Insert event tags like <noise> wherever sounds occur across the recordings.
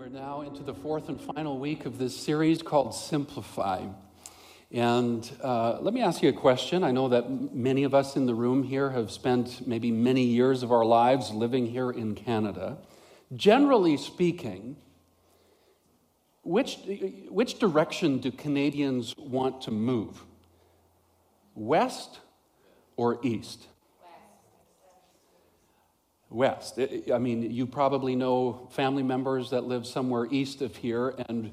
We're now into the fourth and final week of this series called Simplify. And uh, let me ask you a question. I know that many of us in the room here have spent maybe many years of our lives living here in Canada. Generally speaking, which, which direction do Canadians want to move? West or east? West. I mean, you probably know family members that live somewhere east of here, and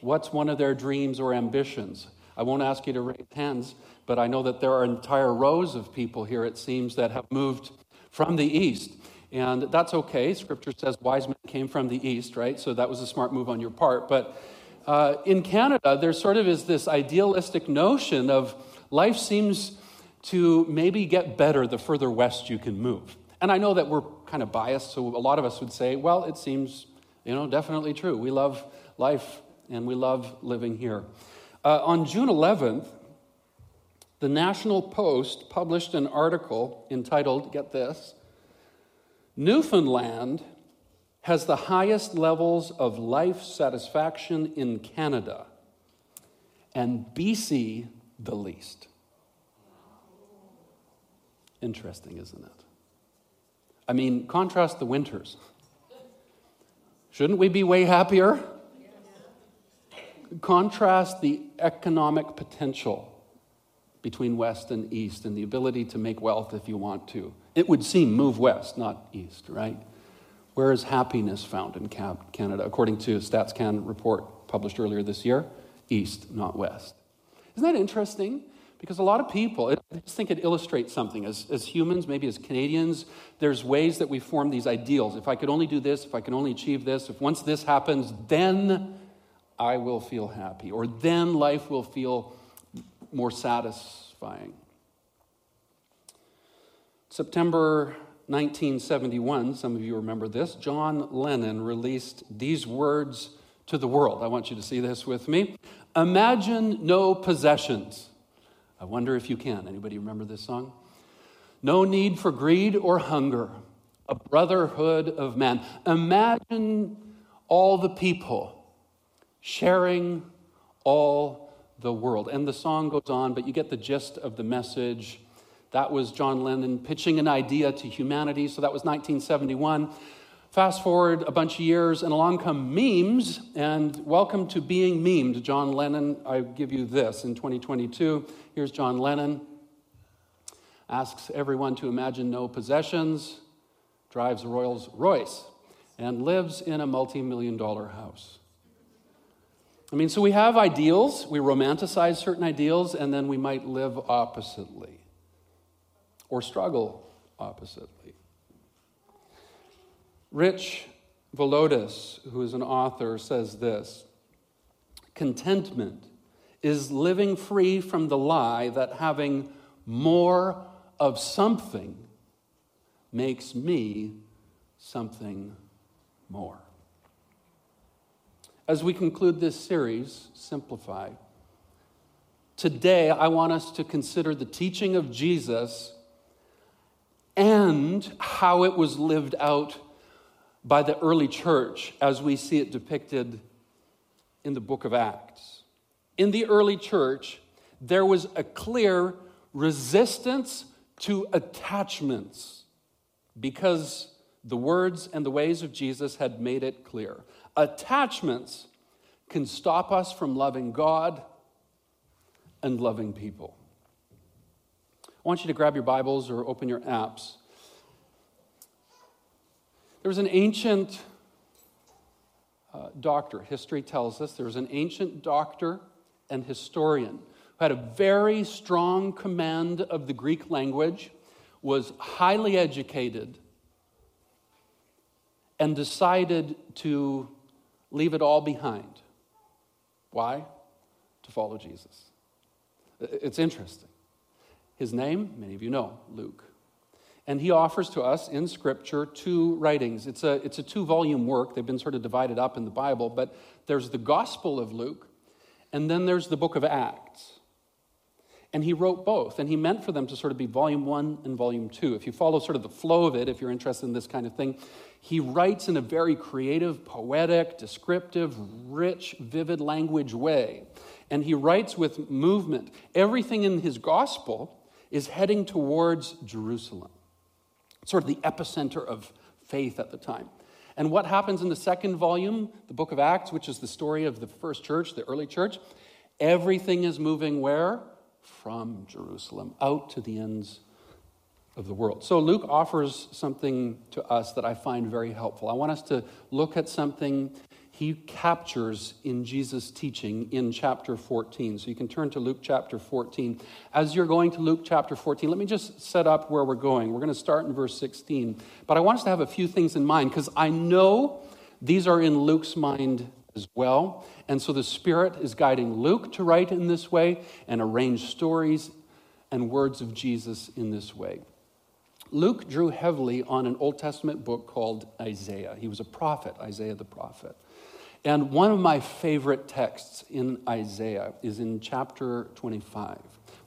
what's one of their dreams or ambitions? I won't ask you to raise hands, but I know that there are entire rows of people here, it seems, that have moved from the east. And that's okay. Scripture says wise men came from the east, right? So that was a smart move on your part. But uh, in Canada, there sort of is this idealistic notion of life seems to maybe get better the further west you can move. And I know that we're kind of biased, so a lot of us would say, well, it seems, you know, definitely true. We love life and we love living here. Uh, on June 11th, the National Post published an article entitled, get this, Newfoundland has the highest levels of life satisfaction in Canada, and BC the least. Interesting, isn't it? I mean, contrast the winters. Shouldn't we be way happier? Contrast the economic potential between West and East and the ability to make wealth if you want to. It would seem move West, not East, right? Where is happiness found in Canada? According to a StatsCan report published earlier this year, East, not West. Isn't that interesting? Because a lot of people, I just think it illustrates something. As, as humans, maybe as Canadians, there's ways that we form these ideals. If I could only do this, if I can only achieve this, if once this happens, then I will feel happy, or then life will feel more satisfying. September 1971, some of you remember this, John Lennon released these words to the world. I want you to see this with me. Imagine no possessions. I wonder if you can. Anybody remember this song? No need for greed or hunger, a brotherhood of man. Imagine all the people sharing all the world. And the song goes on, but you get the gist of the message. That was John Lennon pitching an idea to humanity. So that was 1971. Fast forward a bunch of years, and along come memes, and welcome to being memed. John Lennon, I give you this in 2022. Here's John Lennon. Asks everyone to imagine no possessions, drives a Rolls Royce, and lives in a multi million dollar house. I mean, so we have ideals, we romanticize certain ideals, and then we might live oppositely or struggle oppositely. Rich Villodas, who is an author, says this Contentment is living free from the lie that having more of something makes me something more. As we conclude this series, Simplify, today I want us to consider the teaching of Jesus and how it was lived out by the early church as we see it depicted in the book of Acts. In the early church, there was a clear resistance to attachments because the words and the ways of Jesus had made it clear. Attachments can stop us from loving God and loving people. I want you to grab your Bibles or open your apps there was an ancient uh, doctor, history tells us, there was an ancient doctor and historian who had a very strong command of the Greek language, was highly educated, and decided to leave it all behind. Why? To follow Jesus. It's interesting. His name, many of you know, Luke. And he offers to us in Scripture two writings. It's a, it's a two volume work. They've been sort of divided up in the Bible, but there's the Gospel of Luke, and then there's the book of Acts. And he wrote both, and he meant for them to sort of be volume one and volume two. If you follow sort of the flow of it, if you're interested in this kind of thing, he writes in a very creative, poetic, descriptive, rich, vivid language way. And he writes with movement. Everything in his gospel is heading towards Jerusalem, sort of the epicenter of faith at the time. And what happens in the second volume, the book of Acts, which is the story of the first church, the early church? Everything is moving where? From Jerusalem, out to the ends of the world. So Luke offers something to us that I find very helpful. I want us to look at something he captures in Jesus' teaching in chapter 14. So you can turn to Luke chapter 14. As you're going to Luke chapter 14, let me just set up where we're going. We're going to start in verse 16. But I want us to have a few things in mind because I know these are in Luke's mind as well. And so the Spirit is guiding Luke to write in this way and arrange stories and words of Jesus in this way. Luke drew heavily on an Old Testament book called Isaiah. He was a prophet, Isaiah the prophet. And one of my favorite texts in Isaiah is in chapter 25.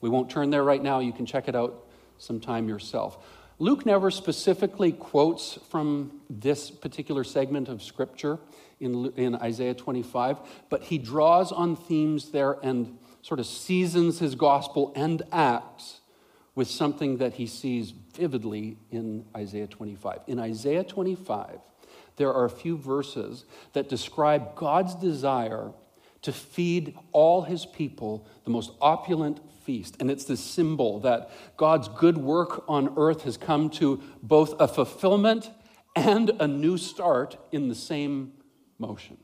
We won't turn there right now. You can check it out sometime yourself. Luke never specifically quotes from this particular segment of scripture in, in Isaiah 25, but he draws on themes there and sort of seasons his gospel and acts with something that he sees vividly in Isaiah 25. In Isaiah 25, there are a few verses that describe God's desire to feed all his people the most opulent feast. And it's this symbol that God's good work on earth has come to both a fulfillment and a new start in the same motion.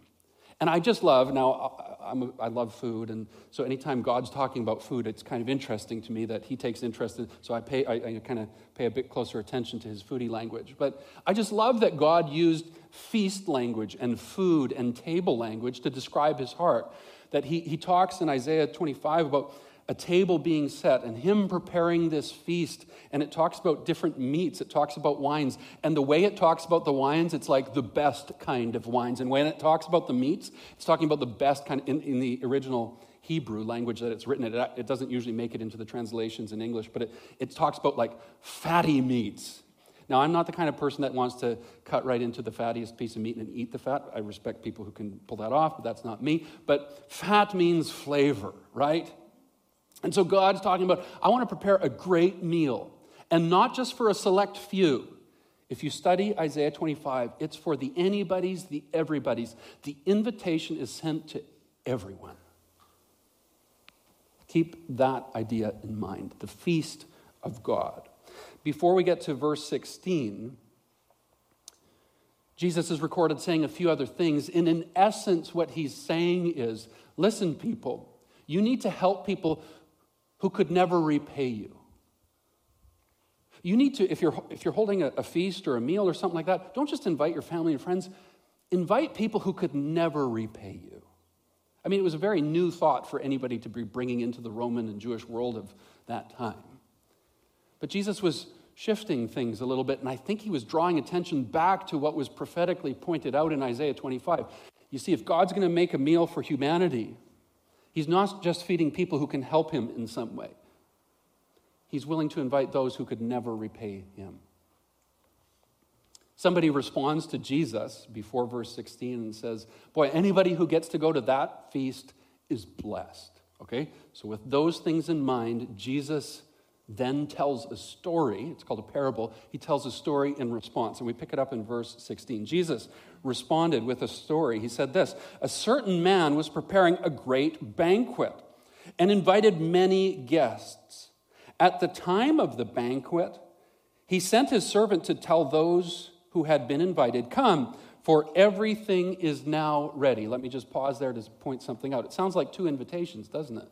And I just love, now, I'm a, i love food, and so anytime God's talking about food, it's kind of interesting to me that He takes interest in. So I pay, I, I kind of pay a bit closer attention to His foodie language. But I just love that God used feast language and food and table language to describe His heart. That He He talks in Isaiah 25 about a table being set and him preparing this feast. And it talks about different meats, it talks about wines. And the way it talks about the wines, it's like the best kind of wines. And when it talks about the meats, it's talking about the best kind in, in the original Hebrew language that it's written. It, it doesn't usually make it into the translations in English, but it, it talks about like fatty meats. Now, I'm not the kind of person that wants to cut right into the fattiest piece of meat and eat the fat. I respect people who can pull that off, but that's not me. But fat means flavor, right? And so God's talking about, I want to prepare a great meal, and not just for a select few. If you study Isaiah 25, it's for the anybody's, the everybody's. The invitation is sent to everyone. Keep that idea in mind the feast of God. Before we get to verse 16, Jesus is recorded saying a few other things. And in essence, what he's saying is listen, people, you need to help people who could never repay you. You need to, if you're, if you're holding a, a feast or a meal or something like that, don't just invite your family and friends, invite people who could never repay you. I mean, it was a very new thought for anybody to be bringing into the Roman and Jewish world of that time. But Jesus was shifting things a little bit, and I think he was drawing attention back to what was prophetically pointed out in Isaiah 25. You see, if God's going to make a meal for humanity, He's not just feeding people who can help him in some way, he's willing to invite those who could never repay him. Somebody responds to Jesus before verse 16 and says, Boy, anybody who gets to go to that feast is blessed. Okay? So, with those things in mind, Jesus then tells a story. It's called a parable. He tells a story in response. And we pick it up in verse 16. Jesus responded with a story. He said this A certain man was preparing a great banquet and invited many guests. At the time of the banquet, he sent his servant to tell those who had been invited, Come, for everything is now ready. Let me just pause there to point something out. It sounds like two invitations, doesn't it?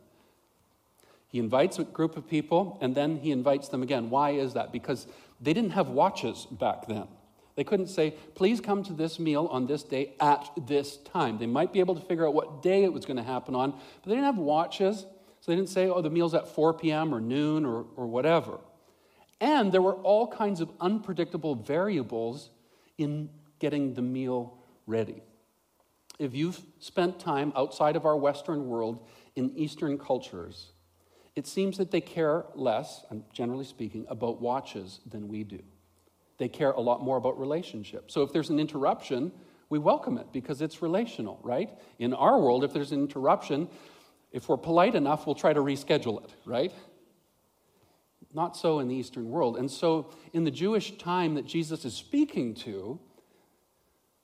He invites a group of people and then he invites them again. Why is that? Because they didn't have watches back then. They couldn't say, please come to this meal on this day at this time. They might be able to figure out what day it was going to happen on, but they didn't have watches. So they didn't say, oh, the meal's at 4 p.m. or noon or, or whatever. And there were all kinds of unpredictable variables in getting the meal ready. If you've spent time outside of our Western world in Eastern cultures, it seems that they care less, generally speaking, about watches than we do. They care a lot more about relationships. So if there's an interruption, we welcome it because it's relational, right? In our world, if there's an interruption, if we're polite enough, we'll try to reschedule it, right? Not so in the Eastern world. And so in the Jewish time that Jesus is speaking to,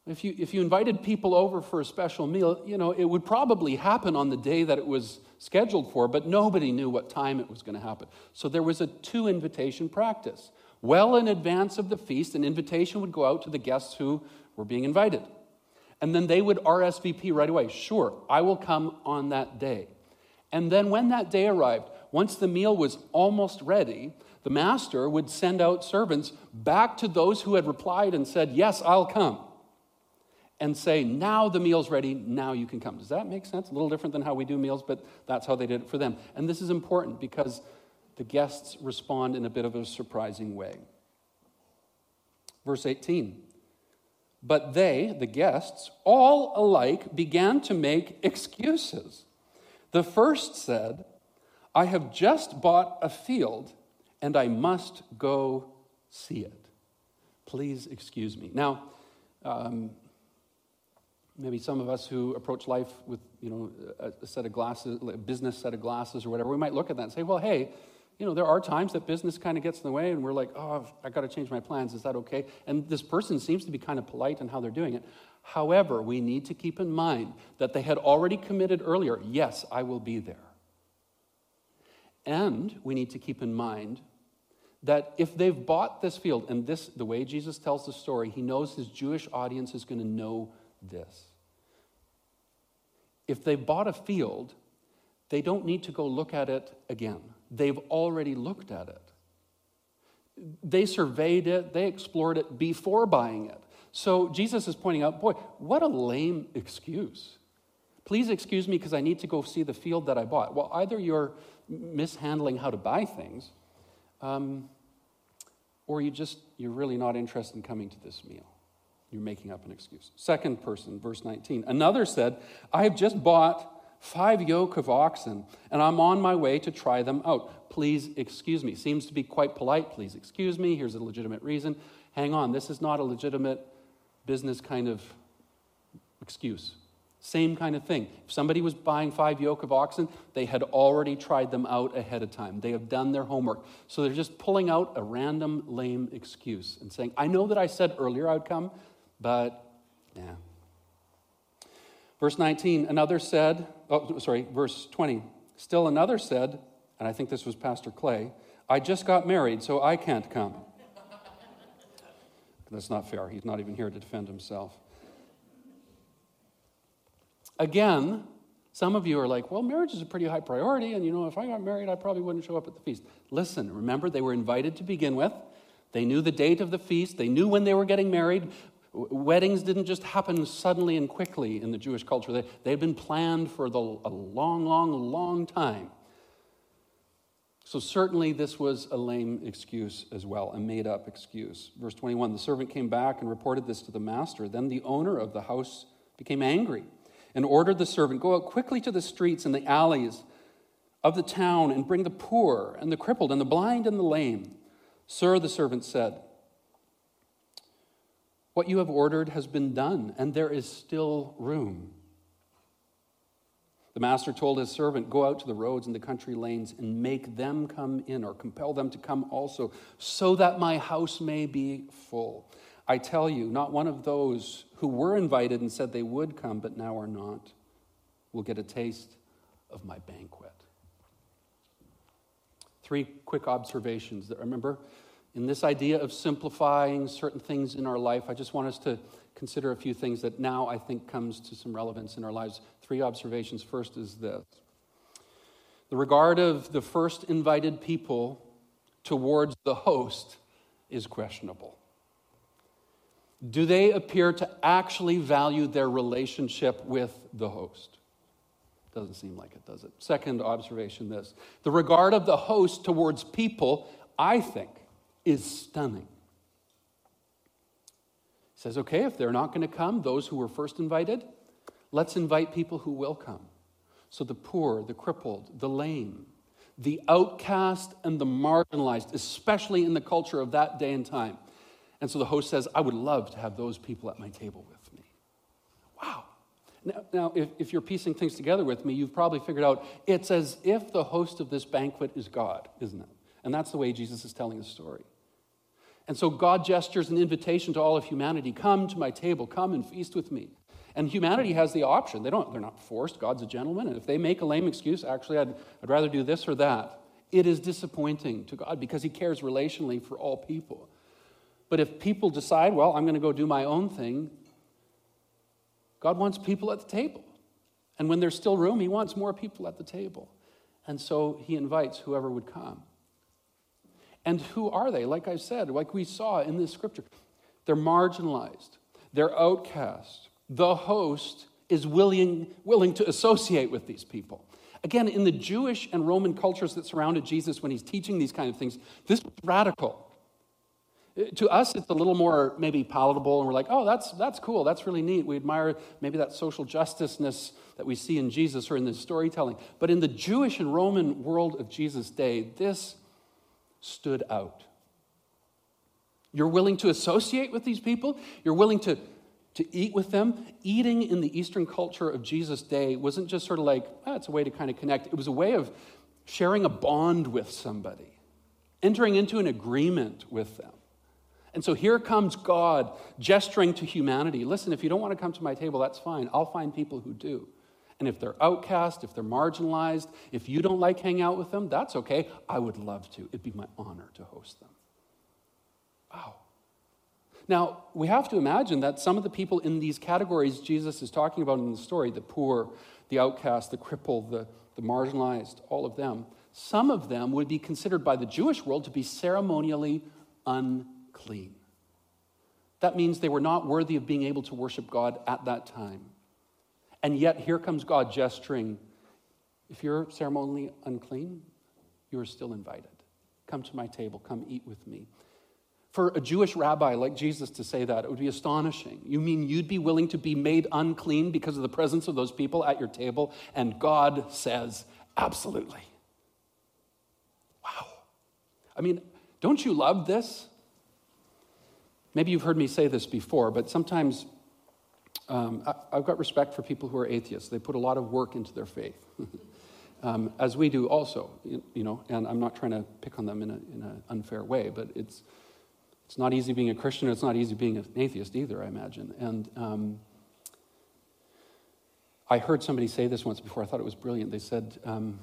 if you, if you invited people over for a special meal, you know, it would probably happen on the day that it was scheduled for, but nobody knew what time it was going to happen. So there was a two invitation practice. Well in advance of the feast, an invitation would go out to the guests who were being invited. And then they would RSVP right away. Sure, I will come on that day. And then when that day arrived, once the meal was almost ready, the master would send out servants back to those who had replied and said, Yes, I'll come and say, Now the meal's ready, now you can come. Does that make sense? A little different than how we do meals, but that's how they did it for them. And this is important because the guests respond in a bit of a surprising way. Verse 18 But they, the guests, all alike began to make excuses. The first said, I have just bought a field and I must go see it. Please excuse me. Now, um, maybe some of us who approach life with you know a, set of glasses a business set of glasses or whatever we might look at that and say well hey you know there are times that business kind of gets in the way and we're like oh i've got to change my plans. Is that okay? And this person seems to be kind of polite in how they're doing it. However we need to keep in mind that they had already committed earlier yes i will be there. And we need to keep in mind that if they've bought this field and this the way jesus tells the story he knows his jewish audience is going to know this. If they bought a field, they don't need to go look at it again. They've already looked at it. They surveyed it, they explored it before buying it. So Jesus is pointing out, boy, what a lame excuse. Please excuse me because I need to go see the field that I bought. Well, either you're mishandling how to buy things, um, or you just you're really not interested in coming to this meal. You're making up an excuse. Second person, verse 19. Another said, I have just bought five yoke of oxen, and I'm on my way to try them out. Please excuse me. Seems to be quite polite. Please excuse me. Here's a legitimate reason. Hang on. This is not a legitimate business kind of excuse. Same kind of thing. If somebody was buying five yoke of oxen, they had already tried them out ahead of time. They have done their homework. So they're just pulling out a random lame excuse and saying, I know that I said earlier I would come, but, yeah. Verse 19, another said, oh, sorry, verse 20. Still another said, and I think this was Pastor Clay, I just got married, so I can't come. That's not fair. He's not even here to defend himself. Again, some of you are like, well, marriage is a pretty high priority, and you know, if I got married, I probably wouldn't show up at the feast. Listen, remember, they were invited to begin with. They knew the date of the feast, they knew when they were getting married. Weddings didn't just happen suddenly and quickly in the Jewish culture, they, they had been planned for the, a long, long, long time. So, certainly, this was a lame excuse as well, a made up excuse. Verse 21 the servant came back and reported this to the master. Then the owner of the house became angry and ordered the servant go out quickly to the streets and the alleys of the town and bring the poor and the crippled and the blind and the lame. Sir, the servant said, what you have ordered has been done, and there is still room. The master told his servant, Go out to the roads and the country lanes and make them come in, or compel them to come also, so that my house may be full. I tell you, not one of those who were invited and said they would come, but now are not, will get a taste of my banquet. Three quick observations. That remember, in this idea of simplifying certain things in our life, I just want us to consider a few things that now I think comes to some relevance in our lives. Three observations. First is this the regard of the first invited people towards the host is questionable. Do they appear to actually value their relationship with the host? Doesn't seem like it, does it? Second observation this the regard of the host towards people, I think, is stunning. He says, okay, if they're not going to come, those who were first invited, let's invite people who will come. So the poor, the crippled, the lame, the outcast and the marginalized, especially in the culture of that day and time. And so the host says, I would love to have those people at my table with me. Wow. Now, now if, if you're piecing things together with me, you've probably figured out it's as if the host of this banquet is God, isn't it? And that's the way Jesus is telling the story. And so God gestures an invitation to all of humanity come to my table, come and feast with me. And humanity has the option. They don't, they're not forced. God's a gentleman. And if they make a lame excuse, actually, I'd, I'd rather do this or that, it is disappointing to God because He cares relationally for all people. But if people decide, well, I'm going to go do my own thing, God wants people at the table. And when there's still room, He wants more people at the table. And so He invites whoever would come. And who are they? Like I said, like we saw in this scripture, they're marginalized, they're outcast. The host is willing, willing to associate with these people. Again, in the Jewish and Roman cultures that surrounded Jesus when he's teaching these kind of things, this is radical. Uh, to us, it's a little more maybe palatable, and we're like, oh, that's, that's cool, that's really neat. We admire maybe that social justiceness that we see in Jesus or in this storytelling. But in the Jewish and Roman world of Jesus' day, this stood out. You're willing to associate with these people, you're willing to, to eat with them. Eating in the Eastern culture of Jesus' day wasn't just sort of like, oh, it's a way to kind of connect, it was a way of sharing a bond with somebody, entering into an agreement with them. And so here comes God gesturing to humanity. Listen, if you don't want to come to my table, that's fine. I'll find people who do. And if they're outcast, if they're marginalized, if you don't like hanging out with them, that's okay. I would love to. It'd be my honor to host them. Wow. Now, we have to imagine that some of the people in these categories Jesus is talking about in the story the poor, the outcast, the crippled, the, the marginalized, all of them some of them would be considered by the Jewish world to be ceremonially unclean. That means they were not worthy of being able to worship God at that time. And yet, here comes God gesturing. If you're ceremonially unclean, you are still invited. Come to my table, come eat with me. For a Jewish rabbi like Jesus to say that, it would be astonishing. You mean you'd be willing to be made unclean because of the presence of those people at your table? And God says, absolutely. Wow. I mean, don't you love this? Maybe you've heard me say this before, but sometimes um, I, have got respect for people who are atheists. They put a lot of work into their faith, <laughs> um, as we do also, you, you, know, and I'm not trying to pick on them in an unfair way, but it's, it's not easy being a Christian, it's not easy being an atheist either, I imagine. And um, I heard somebody say this once before, I thought it was brilliant. They said, um,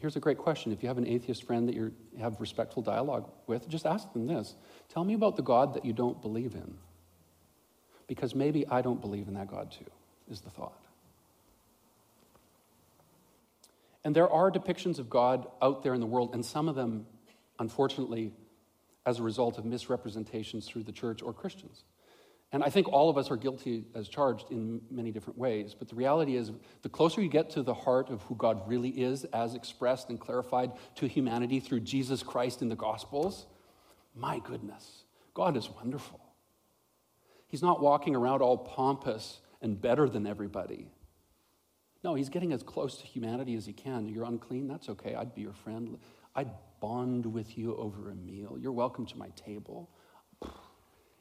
Here's a great question. If you have an atheist friend that you have respectful dialogue with, just ask them this Tell me about the God that you don't believe in because maybe I don't believe in that God too, is the thought. And there are depictions of God out there in the world, and some of them, unfortunately, as a result of misrepresentations through the church or Christians. And I think all of us are guilty as charged in many different ways. But the reality is, the closer you get to the heart of who God really is, as expressed and clarified to humanity through Jesus Christ in the Gospels, my goodness, God is wonderful. He's not walking around all pompous and better than everybody. No, he's getting as close to humanity as he can. You're unclean? That's okay. I'd be your friend. I'd bond with you over a meal. You're welcome to my table.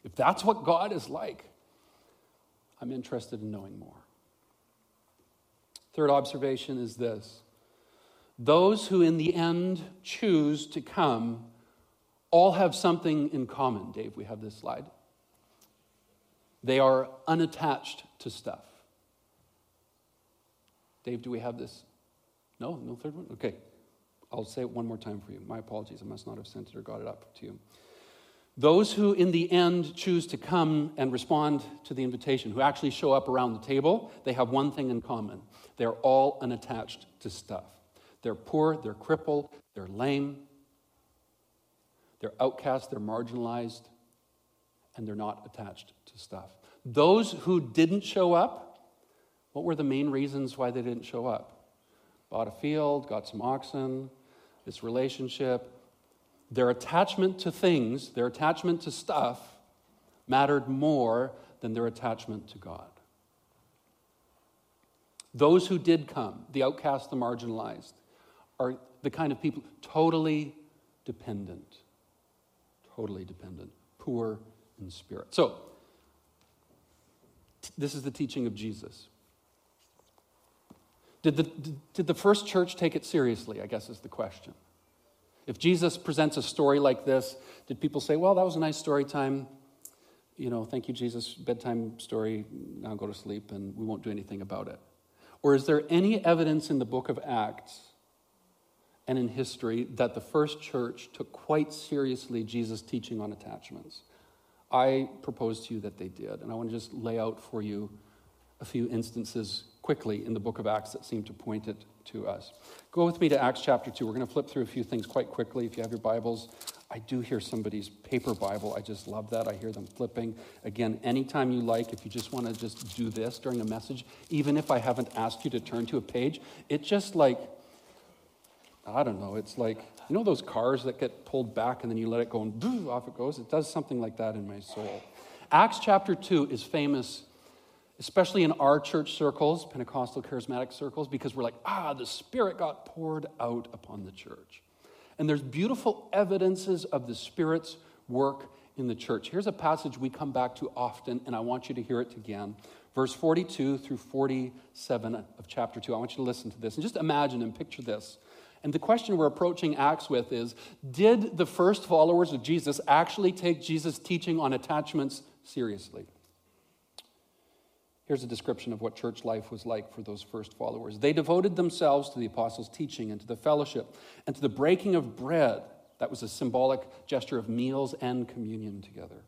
If that's what God is like, I'm interested in knowing more. Third observation is this those who in the end choose to come all have something in common. Dave, we have this slide. They are unattached to stuff. Dave, do we have this? No? No third one? Okay. I'll say it one more time for you. My apologies. I must not have sent it or got it up to you. Those who, in the end, choose to come and respond to the invitation, who actually show up around the table, they have one thing in common. They're all unattached to stuff. They're poor, they're crippled, they're lame, they're outcast, they're marginalized, and they're not attached stuff. Those who didn't show up, what were the main reasons why they didn't show up? Bought a field, got some oxen, this relationship. Their attachment to things, their attachment to stuff, mattered more than their attachment to God. Those who did come, the outcast, the marginalized, are the kind of people totally dependent. Totally dependent. Poor in spirit. So, this is the teaching of Jesus. Did the, did the first church take it seriously? I guess is the question. If Jesus presents a story like this, did people say, well, that was a nice story time? You know, thank you, Jesus, bedtime story, now go to sleep, and we won't do anything about it? Or is there any evidence in the book of Acts and in history that the first church took quite seriously Jesus' teaching on attachments? I propose to you that they did, and I want to just lay out for you a few instances quickly in the book of Acts that seem to point it to us. Go with me to Acts chapter 2. We're going to flip through a few things quite quickly. If you have your Bibles, I do hear somebody's paper Bible. I just love that. I hear them flipping. Again, anytime you like, if you just want to just do this during a message, even if I haven't asked you to turn to a page, it just like, I don't know, it's like, you know those cars that get pulled back and then you let it go and off it goes? It does something like that in my soul. Acts chapter 2 is famous especially in our church circles, Pentecostal charismatic circles, because we're like, ah, the Spirit got poured out upon the church. And there's beautiful evidences of the Spirit's work in the church. Here's a passage we come back to often, and I want you to hear it again. Verse 42 through 47 of chapter 2. I want you to listen to this and just imagine and picture this. And the question we're approaching Acts with is Did the first followers of Jesus actually take Jesus' teaching on attachments seriously? Here's a description of what church life was like for those first followers. They devoted themselves to the apostles' teaching and to the fellowship and to the breaking of bread. That was a symbolic gesture of meals and communion together.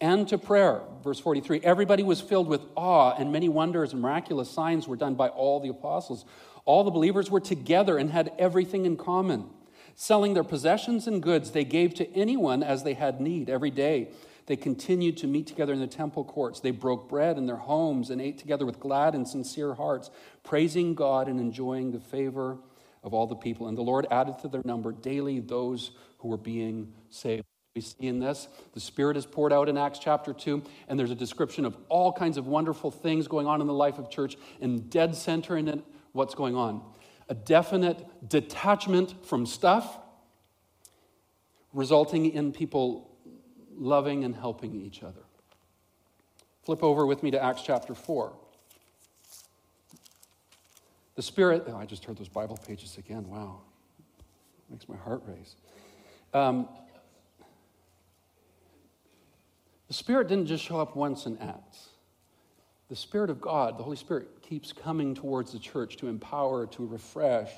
And to prayer. Verse 43 Everybody was filled with awe, and many wonders and miraculous signs were done by all the apostles. All the believers were together and had everything in common. Selling their possessions and goods, they gave to anyone as they had need every day they continued to meet together in the temple courts. They broke bread in their homes and ate together with glad and sincere hearts, praising God and enjoying the favor of all the people. And the Lord added to their number daily those who were being saved. We see in this, the Spirit is poured out in Acts chapter 2, and there's a description of all kinds of wonderful things going on in the life of church. And dead center in it, what's going on? A definite detachment from stuff, resulting in people loving and helping each other. Flip over with me to Acts chapter 4. The Spirit, oh, I just heard those Bible pages again. Wow. Makes my heart race. Um, the Spirit didn't just show up once in Acts. The Spirit of God, the Holy Spirit, keeps coming towards the church to empower, to refresh.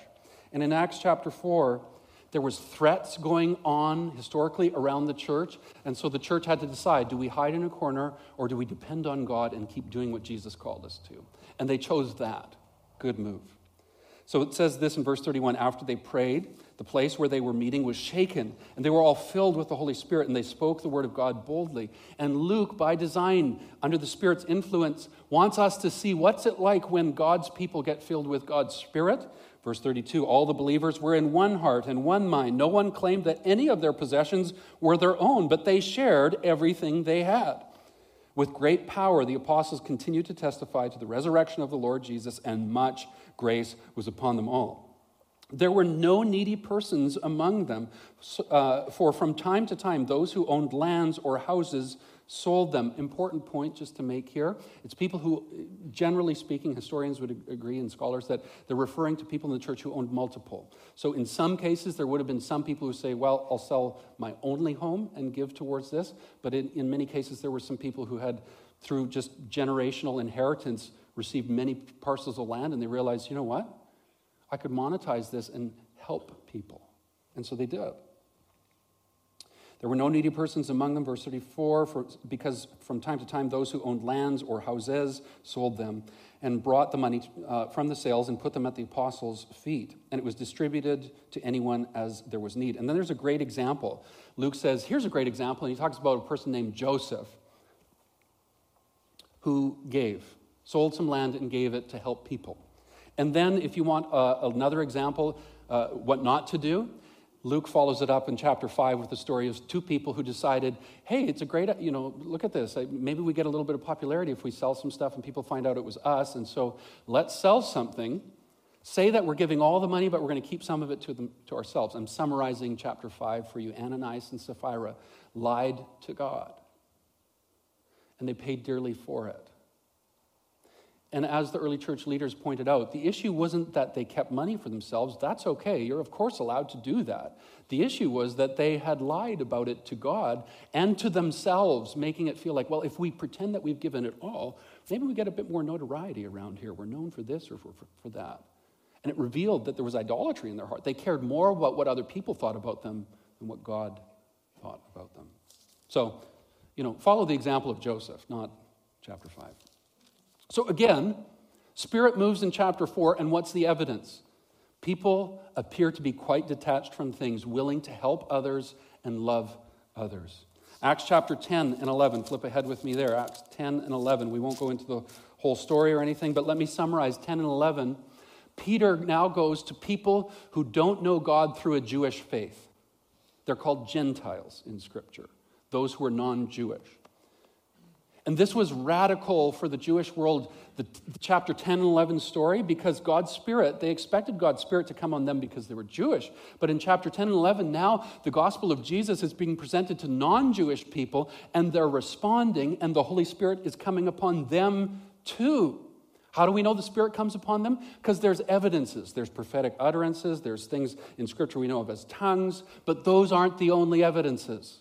And in Acts chapter 4, there was threats going on historically around the church, and so the church had to decide, do we hide in a corner or do we depend on God and keep doing what Jesus called us to? And they chose that. Good move. So it says this in verse 31 after they prayed, the place where they were meeting was shaken, and they were all filled with the Holy Spirit, and they spoke the word of God boldly. And Luke, by design, under the Spirit's influence, wants us to see what's it like when God's people get filled with God's Spirit Verse 32 All the believers were in one heart and one mind. No one claimed that any of their possessions were their own, but they shared everything they had. With great power, the apostles continued to testify to the resurrection of the Lord Jesus, and much grace was upon them all. There were no needy persons among them, uh, for from time to time, those who owned lands or houses sold them. Important point just to make here. It's people who, generally speaking, historians would agree and scholars that they're referring to people in the church who owned multiple. So in some cases, there would have been some people who say, well, I'll sell my only home and give towards this. But in, in many cases, there were some people who had, through just generational inheritance, received many parcels of land and they realized, you know what? I could monetize this and help people. And so they did. There were no needy persons among them, verse 34, for, because from time to time those who owned lands or houses sold them and brought the money uh, from the sales and put them at the apostles' feet. And it was distributed to anyone as there was need. And then there's a great example. Luke says, Here's a great example. And he talks about a person named Joseph who gave, sold some land and gave it to help people. And then, if you want uh, another example, uh, what not to do, Luke follows it up in chapter 5 with the story of two people who decided, hey, it's a great, you know, look at this. Maybe we get a little bit of popularity if we sell some stuff and people find out it was us. And so let's sell something say that we're giving all the money, but we're going to keep some of it to, them, to ourselves. I'm summarizing chapter 5 for you. Ananias and Sapphira lied to God, and they paid dearly for it. And as the early church leaders pointed out, the issue wasn't that they kept money for themselves. That's okay. You're, of course, allowed to do that. The issue was that they had lied about it to God and to themselves, making it feel like, well, if we pretend that we've given it all, maybe we get a bit more notoriety around here. We're known for this or for, for, that. And it revealed that there was idolatry in their heart. They cared more about what other people thought about them than what God thought about them. So, you know, follow the example of Joseph, not chapter 5. So again, Spirit moves in chapter 4, and what's the evidence? People appear to be quite detached from things, willing to help others and love others. Acts chapter 10 and 11, flip ahead with me there. Acts 10 and 11. We won't go into the whole story or anything, but let me summarize 10 and 11. Peter now goes to people who don't know God through a Jewish faith. They're called Gentiles in Scripture, those who are non Jewish. And this was radical for the Jewish world, the, the, chapter 10 and 11 story, because God's Spirit, they expected God's Spirit to come on them because they were Jewish. But in chapter 10 and 11, now the gospel of Jesus is being presented to non Jewish people, and they're responding, and the Holy Spirit is coming upon them too. How do we know the Spirit comes upon them? Because there's evidences. There's prophetic utterances. There's things in Scripture we know of as tongues, but those aren't the only evidences.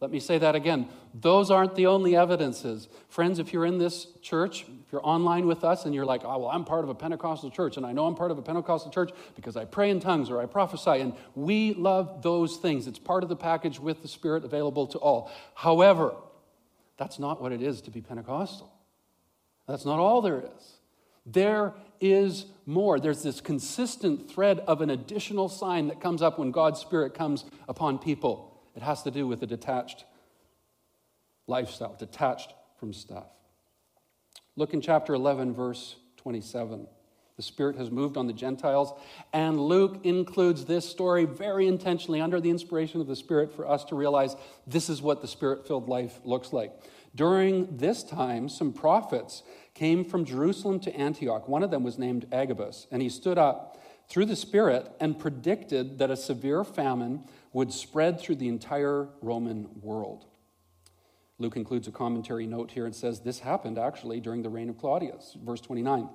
Let me say that again. Those aren't the only evidences. Friends, if you're in this church, if you're online with us and you're like, oh, well, I'm part of a Pentecostal church, and I know I'm part of a Pentecostal church because I pray in tongues or I prophesy, and we love those things. It's part of the package with the Spirit available to all. However, that's not what it is to be Pentecostal. That's not all there is. There is more. There's this consistent thread of an additional sign that comes up when God's Spirit comes upon people. It has to do with a detached lifestyle, detached from stuff. Look in chapter 11, verse 27. The Spirit has moved on the Gentiles, and Luke includes this story very intentionally under the inspiration of the Spirit for us to realize this is what the Spirit filled life looks like. During this time, some prophets came from Jerusalem to Antioch. One of them was named Agabus, and he stood up through the Spirit and predicted that a severe famine would spread through the entire Roman world. Luke includes a commentary note here and says this happened actually during the reign of Claudius, verse 29.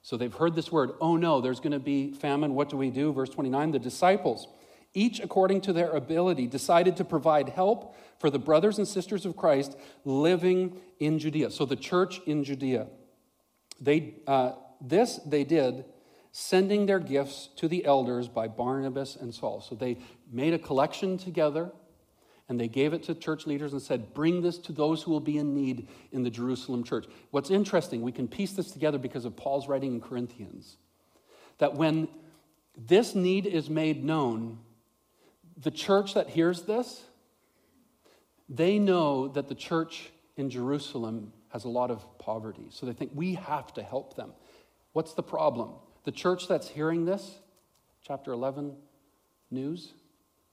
So they've heard this word, oh no, there's going to be famine. What do we do? Verse 29 the disciples, each according to their ability, decided to provide help for the brothers and sisters of Christ living in Judea. So the church in Judea. They, uh, this they did sending their gifts to the elders by Barnabas and Saul. So they made a collection together and they gave it to church leaders and said, Bring this to those who will be in need in the Jerusalem church. What's interesting, we can piece this together because of Paul's writing in Corinthians, that when this need is made known, the church that hears this, they know that the church in Jerusalem has a lot of poverty. So they think we have to help them. What's the problem? The church that's hearing this, chapter 11 news,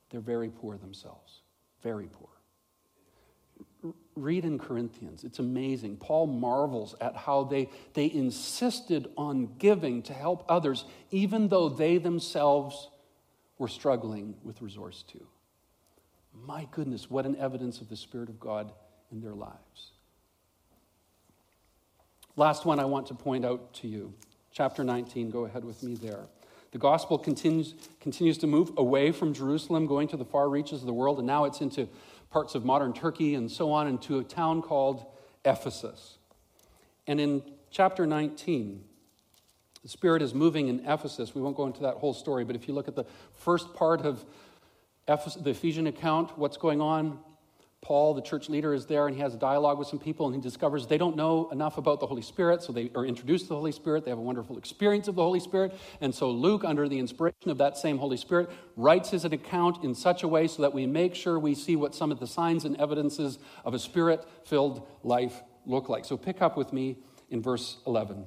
they're very poor themselves. Very poor. Read in Corinthians. It's amazing. Paul marvels at how they, they insisted on giving to help others, even though they themselves were struggling with resource too. My goodness, what an evidence of the Spirit of God in their lives. Last one I want to point out to you chapter 19. Go ahead with me there. The gospel continues, continues to move away from Jerusalem, going to the far reaches of the world, and now it's into parts of modern Turkey and so on, into a town called Ephesus. And in chapter 19, the Spirit is moving in Ephesus. We won't go into that whole story, but if you look at the first part of Ephesus, the Ephesian account, what's going on? Paul, the church leader, is there and he has a dialogue with some people and he discovers they don't know enough about the Holy Spirit, so they are introduced to the Holy Spirit. They have a wonderful experience of the Holy Spirit. And so Luke, under the inspiration of that same Holy Spirit, writes his account in such a way so that we make sure we see what some of the signs and evidences of a spirit filled life look like. So pick up with me in verse 11.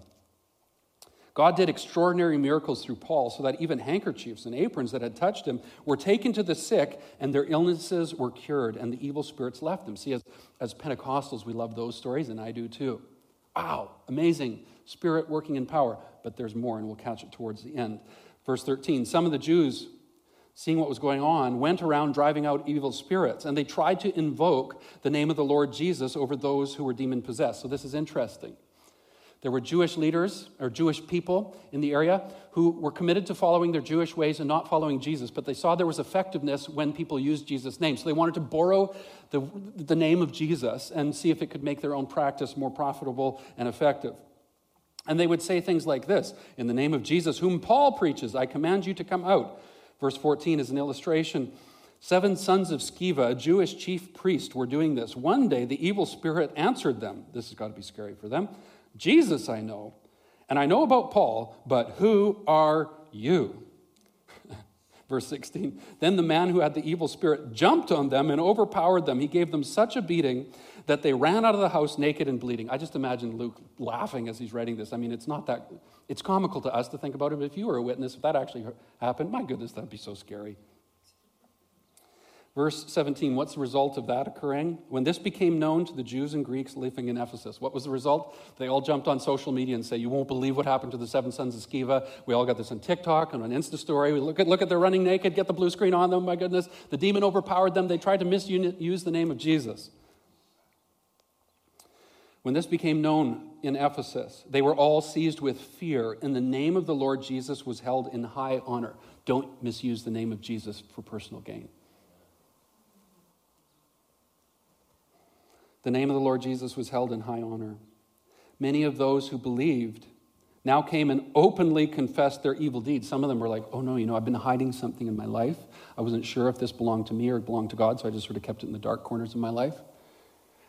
God did extraordinary miracles through Paul so that even handkerchiefs and aprons that had touched him were taken to the sick and their illnesses were cured and the evil spirits left them. See, as, as Pentecostals, we love those stories, and I do too. Wow, amazing. Spirit working in power. But there's more, and we'll catch it towards the end. Verse 13 Some of the Jews, seeing what was going on, went around driving out evil spirits, and they tried to invoke the name of the Lord Jesus over those who were demon possessed. So this is interesting. There were Jewish leaders or Jewish people in the area who were committed to following their Jewish ways and not following Jesus, but they saw there was effectiveness when people used Jesus' name. So they wanted to borrow the, the name of Jesus and see if it could make their own practice more profitable and effective. And they would say things like this In the name of Jesus, whom Paul preaches, I command you to come out. Verse 14 is an illustration. Seven sons of Sceva, a Jewish chief priest, were doing this. One day, the evil spirit answered them. This has got to be scary for them. Jesus I know, and I know about Paul, but who are you? <laughs> Verse 16 Then the man who had the evil spirit jumped on them and overpowered them. He gave them such a beating that they ran out of the house naked and bleeding. I just imagine Luke laughing as he's writing this. I mean, it's not that, it's comical to us to think about it, but if you were a witness, if that actually happened, my goodness, that'd be so scary. Verse 17, what's the result of that occurring? When this became known to the Jews and Greeks living in Ephesus, what was the result? They all jumped on social media and say, You won't believe what happened to the seven sons of Sceva. We all got this on TikTok and on Insta story. We look at, look at they're running naked, get the blue screen on them, my goodness. The demon overpowered them. They tried to misuse the name of Jesus. When this became known in Ephesus, they were all seized with fear, and the name of the Lord Jesus was held in high honor. Don't misuse the name of Jesus for personal gain. The name of the Lord Jesus was held in high honor. Many of those who believed now came and openly confessed their evil deeds. Some of them were like, oh no, you know, I've been hiding something in my life. I wasn't sure if this belonged to me or it belonged to God, so I just sort of kept it in the dark corners of my life.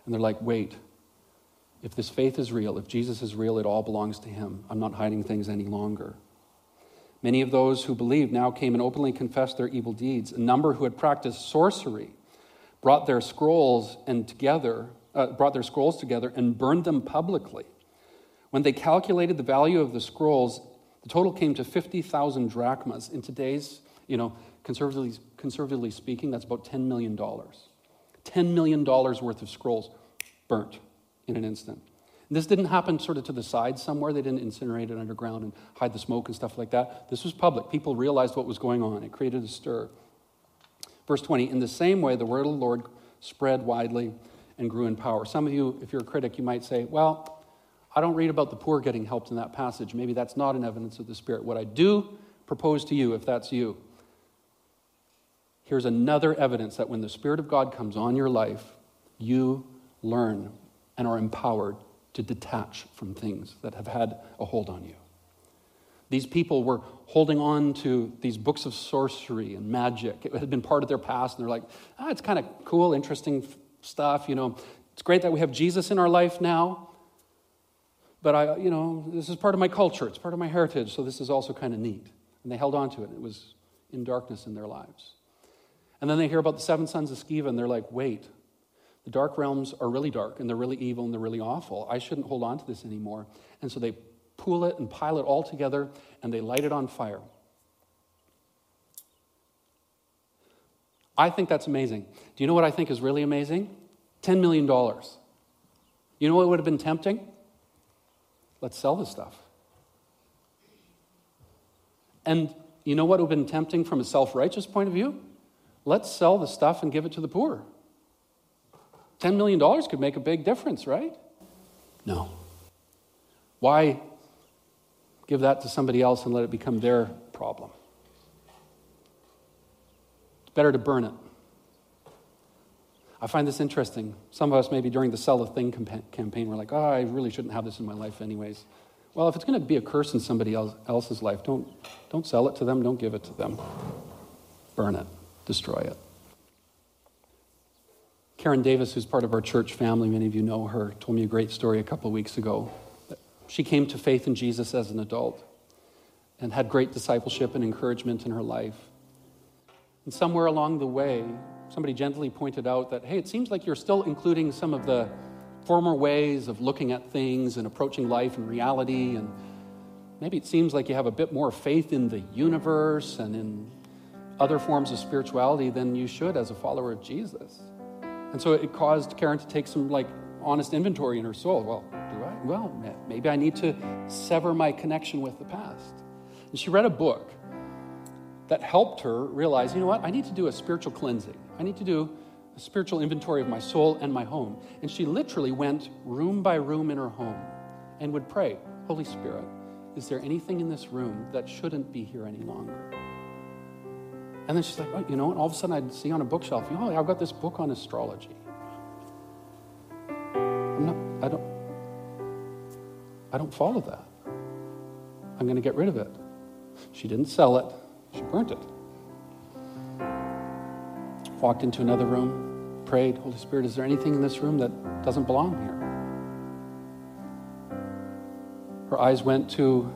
And they're like, wait, if this faith is real, if Jesus is real, it all belongs to him. I'm not hiding things any longer. Many of those who believed now came and openly confessed their evil deeds. A number who had practiced sorcery brought their scrolls and together uh, brought their scrolls together and burned them publicly. When they calculated the value of the scrolls, the total came to 50,000 drachmas. In today's, you know, conservatively, conservatively speaking, that's about $10 million. $10 million worth of scrolls burnt in an instant. And this didn't happen sort of to the side somewhere. They didn't incinerate it underground and hide the smoke and stuff like that. This was public. People realized what was going on. It created a stir. Verse 20 In the same way, the word of the Lord spread widely and grew in power. Some of you, if you're a critic, you might say, well, I don't read about the poor getting helped in that passage. Maybe that's not an evidence of the Spirit. What I do propose to you, if that's you, here's another evidence that when the Spirit of God comes on your life, you learn and are empowered to detach from things that have had a hold on you. These people were holding on to these books of sorcery and magic. It had been part of their past, and they're like, ah, it's kind of cool, interesting stuff. You know, it's great that we have Jesus in our life now, but I, you know, this is part of my culture. It's part of my heritage, so this is also kind of neat. And they held on to it. It was in darkness in their lives. And then they hear about the seven sons of Sceva, and they're like, wait, the dark realms are really dark, and they're really evil, and they're really awful. I shouldn't hold on to this anymore. And so they pool it and pile it all together, and they light it on fire. I think that's amazing. Do you know what I think is really amazing? $10 million. You know what would have been tempting? Let's sell this stuff. And you know what would have been tempting from a self righteous point of view? Let's sell the stuff and give it to the poor. $10 million could make a big difference, right? No. Why give that to somebody else and let it become their problem? Better to burn it. I find this interesting. Some of us, maybe during the Sell a Thing campaign, we're like, oh, I really shouldn't have this in my life, anyways. Well, if it's going to be a curse in somebody else's life, don't, don't sell it to them, don't give it to them. Burn it, destroy it. Karen Davis, who's part of our church family, many of you know her, told me a great story a couple of weeks ago. She came to faith in Jesus as an adult and had great discipleship and encouragement in her life. And somewhere along the way, somebody gently pointed out that, hey, it seems like you're still including some of the former ways of looking at things and approaching life and reality. And maybe it seems like you have a bit more faith in the universe and in other forms of spirituality than you should as a follower of Jesus. And so it caused Karen to take some like honest inventory in her soul. Well, do I? well, maybe I need to sever my connection with the past. And she read a book that helped her realize, you know what, I need to do a spiritual cleansing. I need to do a spiritual inventory of my soul and my home. And she literally went room by room in her home and would pray, Holy Spirit, is there anything in this room that shouldn't be here any longer? And then she's like, oh, you know, and all of a sudden I'd see on a bookshelf, oh, I've got this book on astrology. I'm not, I don't, I don't follow that. I'm going to get rid of it. She didn't sell it, she burnt it. Walked into another room, prayed, Holy Spirit, is there anything in this room that doesn't belong here? Her eyes went to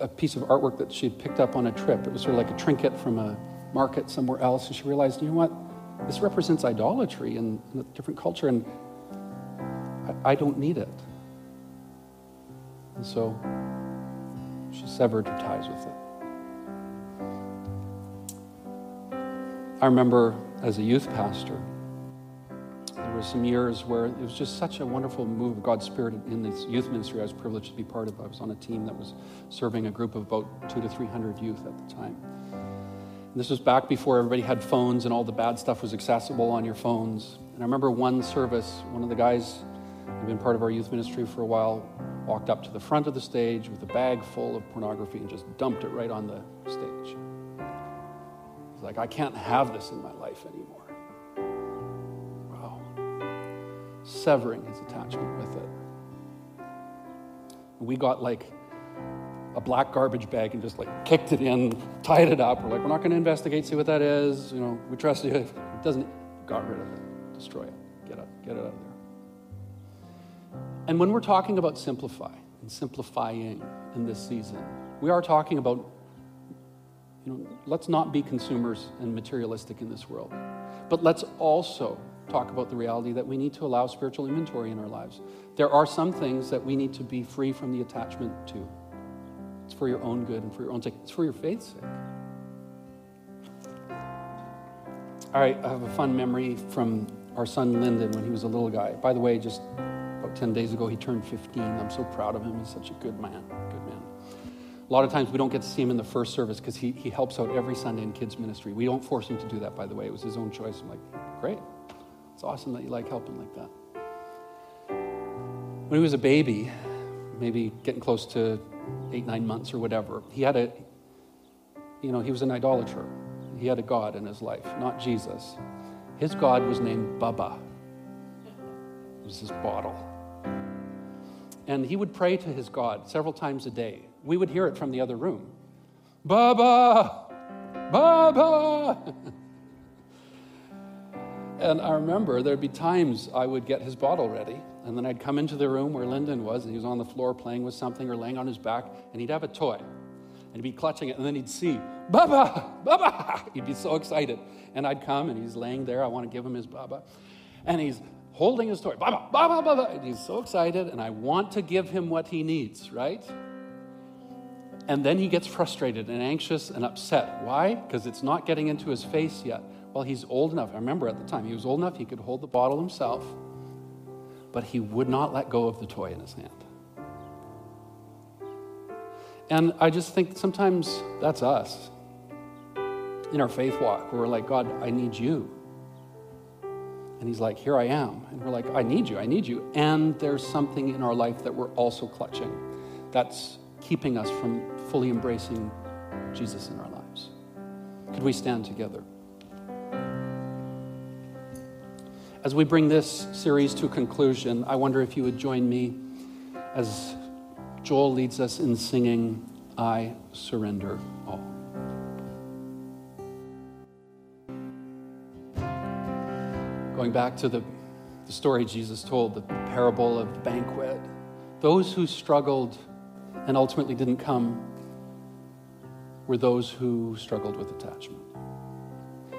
a, piece of artwork that she had picked up on a trip. It was sort of like a trinket from a market somewhere else. And she realized, you know what? This represents idolatry in, a different culture, and I don't need it. And so she severed her ties with it. I remember as a youth pastor, there were some years where it was just such a wonderful move of God's Spirit in this youth ministry I was privileged to be part of. I was on a team that was serving a group of about two to 300 youth at the time. And this was back before everybody had phones and all the bad stuff was accessible on your phones. And I remember one service, one of the guys had been part of our youth ministry for a while walked up to the front of the stage with a bag full of pornography and just dumped it right on the stage. Like, I can't have this in my life anymore. Wow. Severing his attachment with it. We got like a black garbage bag and just like kicked it in, tied it up. We're like, we're not going to investigate, see what that is. You know, we trust you. It doesn't, got rid of it, destroy it, get it, get it out of there. And when we're talking about simplify and simplifying in this season, we are talking about you know, let's not be consumers and materialistic in this world. But let's also talk about the reality that we need to allow spiritual inventory in our lives. There are some things that we need to be free from the attachment to. It's for your own good and for your own sake. It's for your faith's sake. All right, I have a fun memory from our son Lyndon when he was a little guy. By the way, just about 10 days ago, he turned 15. I'm so proud of him. He's such a good man. Good man. A lot of times we don't get to see him in the first service because he, he helps out every Sunday in kids' ministry. We don't force him to do that, by the way. It was his own choice. I'm like, great. It's awesome that you like helping like that. When he was a baby, maybe getting close to eight, nine months or whatever, he had a, you know, he was an idolater. He had a God in his life, not Jesus. His God was named Baba. It was his bottle. And he would pray to his God several times a day we would hear it from the other room Baba! Baba! and I remember there'd be times I would get his bottle ready, and then I'd come into the room where Lyndon was, and he was on the floor playing with something or laying on his back, and he'd have a toy. And he'd be clutching it, and then he'd see, Baba! Baba! <laughs> He'd be so excited. And I'd come, and he's laying there. I want to give him his Baba. And he's holding his toy, Baba! Baba! Baba! And he's so excited, and I want to give him what he needs, right? And then he gets frustrated and anxious and upset. Why? Because it's not getting into his face yet. Well, he's old enough. I remember at the time, he was old enough, he could hold the bottle himself, but he would not let go of the toy in his hand. And I just think sometimes that's us in our faith walk, where we're like, God, I need you. And he's like, Here I am. And we're like, I need you, I need you. And there's something in our life that we're also clutching that's keeping us from fully embracing Jesus in our lives. Could we stand together? As we bring this series to a conclusion, I wonder if you would join me as Joel leads us in singing, I Surrender All. Going back to the, the story Jesus told, the parable of the banquet, those who struggled and ultimately didn't come were those who struggled with attachment.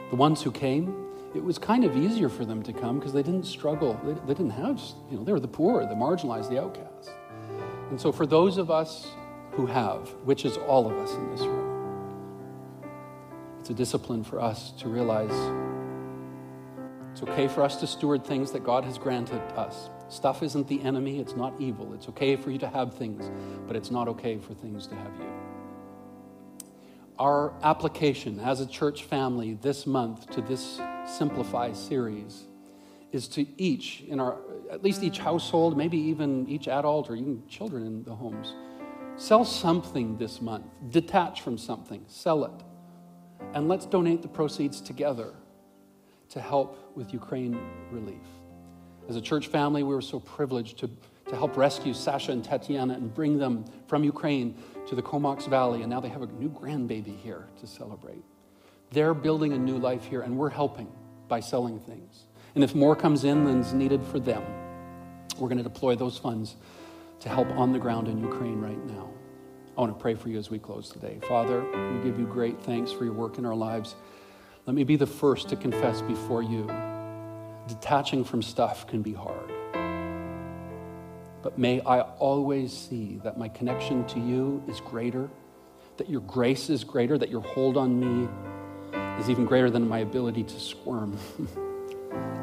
The ones who came, it was kind of easier for them to come because they didn't struggle. They, they, didn't have, you know, they were the poor, the marginalized, the outcasts. And so for those of us who have, which is all of us in this room, it's a discipline for us to realize it's okay for us to steward things that God has granted us. Stuff isn't the enemy, it's not evil. It's okay for you to have things, but it's not okay for things to have you. Our application as a church family this month to this Simplify series is to each, in our, at least each household, maybe even each adult or even children in the homes, sell something this month, detach from something, sell it, and let's donate the proceeds together to help with Ukraine relief. As a church family, we were so privileged to, to help rescue Sasha and Tatiana and bring them from Ukraine to the Comox Valley, and now they have a new grandbaby here to celebrate. They're building a new life here, and we're helping by selling things. And if more comes in than's needed for them, we're going to deploy those funds to help on the ground in Ukraine right now. I want to pray for you as we close today. Father, we give you great thanks for your work in our lives. Let me be the first to confess before you. Detaching from stuff can be hard. But may I always see that my connection to you is greater, that your grace is greater, that your hold on me is even greater than my ability to squirm <laughs>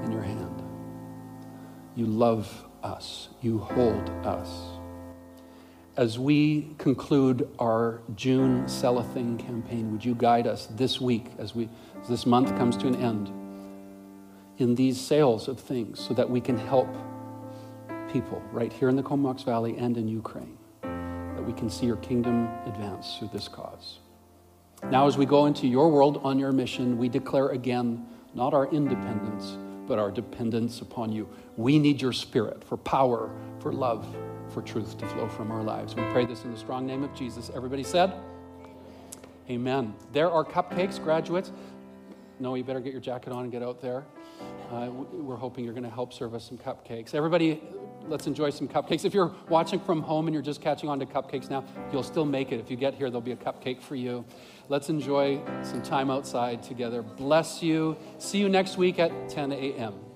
in your hand. You love us, you hold us. As we conclude our June Sell a Thing campaign, would you guide us this week as, we, as this month comes to an end in these sales of things so that we can help people right here in the Comox Valley and in Ukraine, that we can see your kingdom advance through this cause. Now, as we go into your world on your mission, we declare again not our independence, but our dependence upon you. We need your spirit for power, for love, for truth to flow from our lives. We pray this in the strong name of Jesus. Everybody said, Amen. There are cupcakes, graduates. No, you better get your jacket on and get out there. Uh, we're hoping you're going to help serve us some cupcakes. Everybody, let's enjoy some cupcakes. If you're watching from home and you're just catching on to cupcakes now, you'll still make it. If you get here, there'll be a cupcake for you. Let's enjoy some time outside together. Bless you. See you next week at 10 a.m.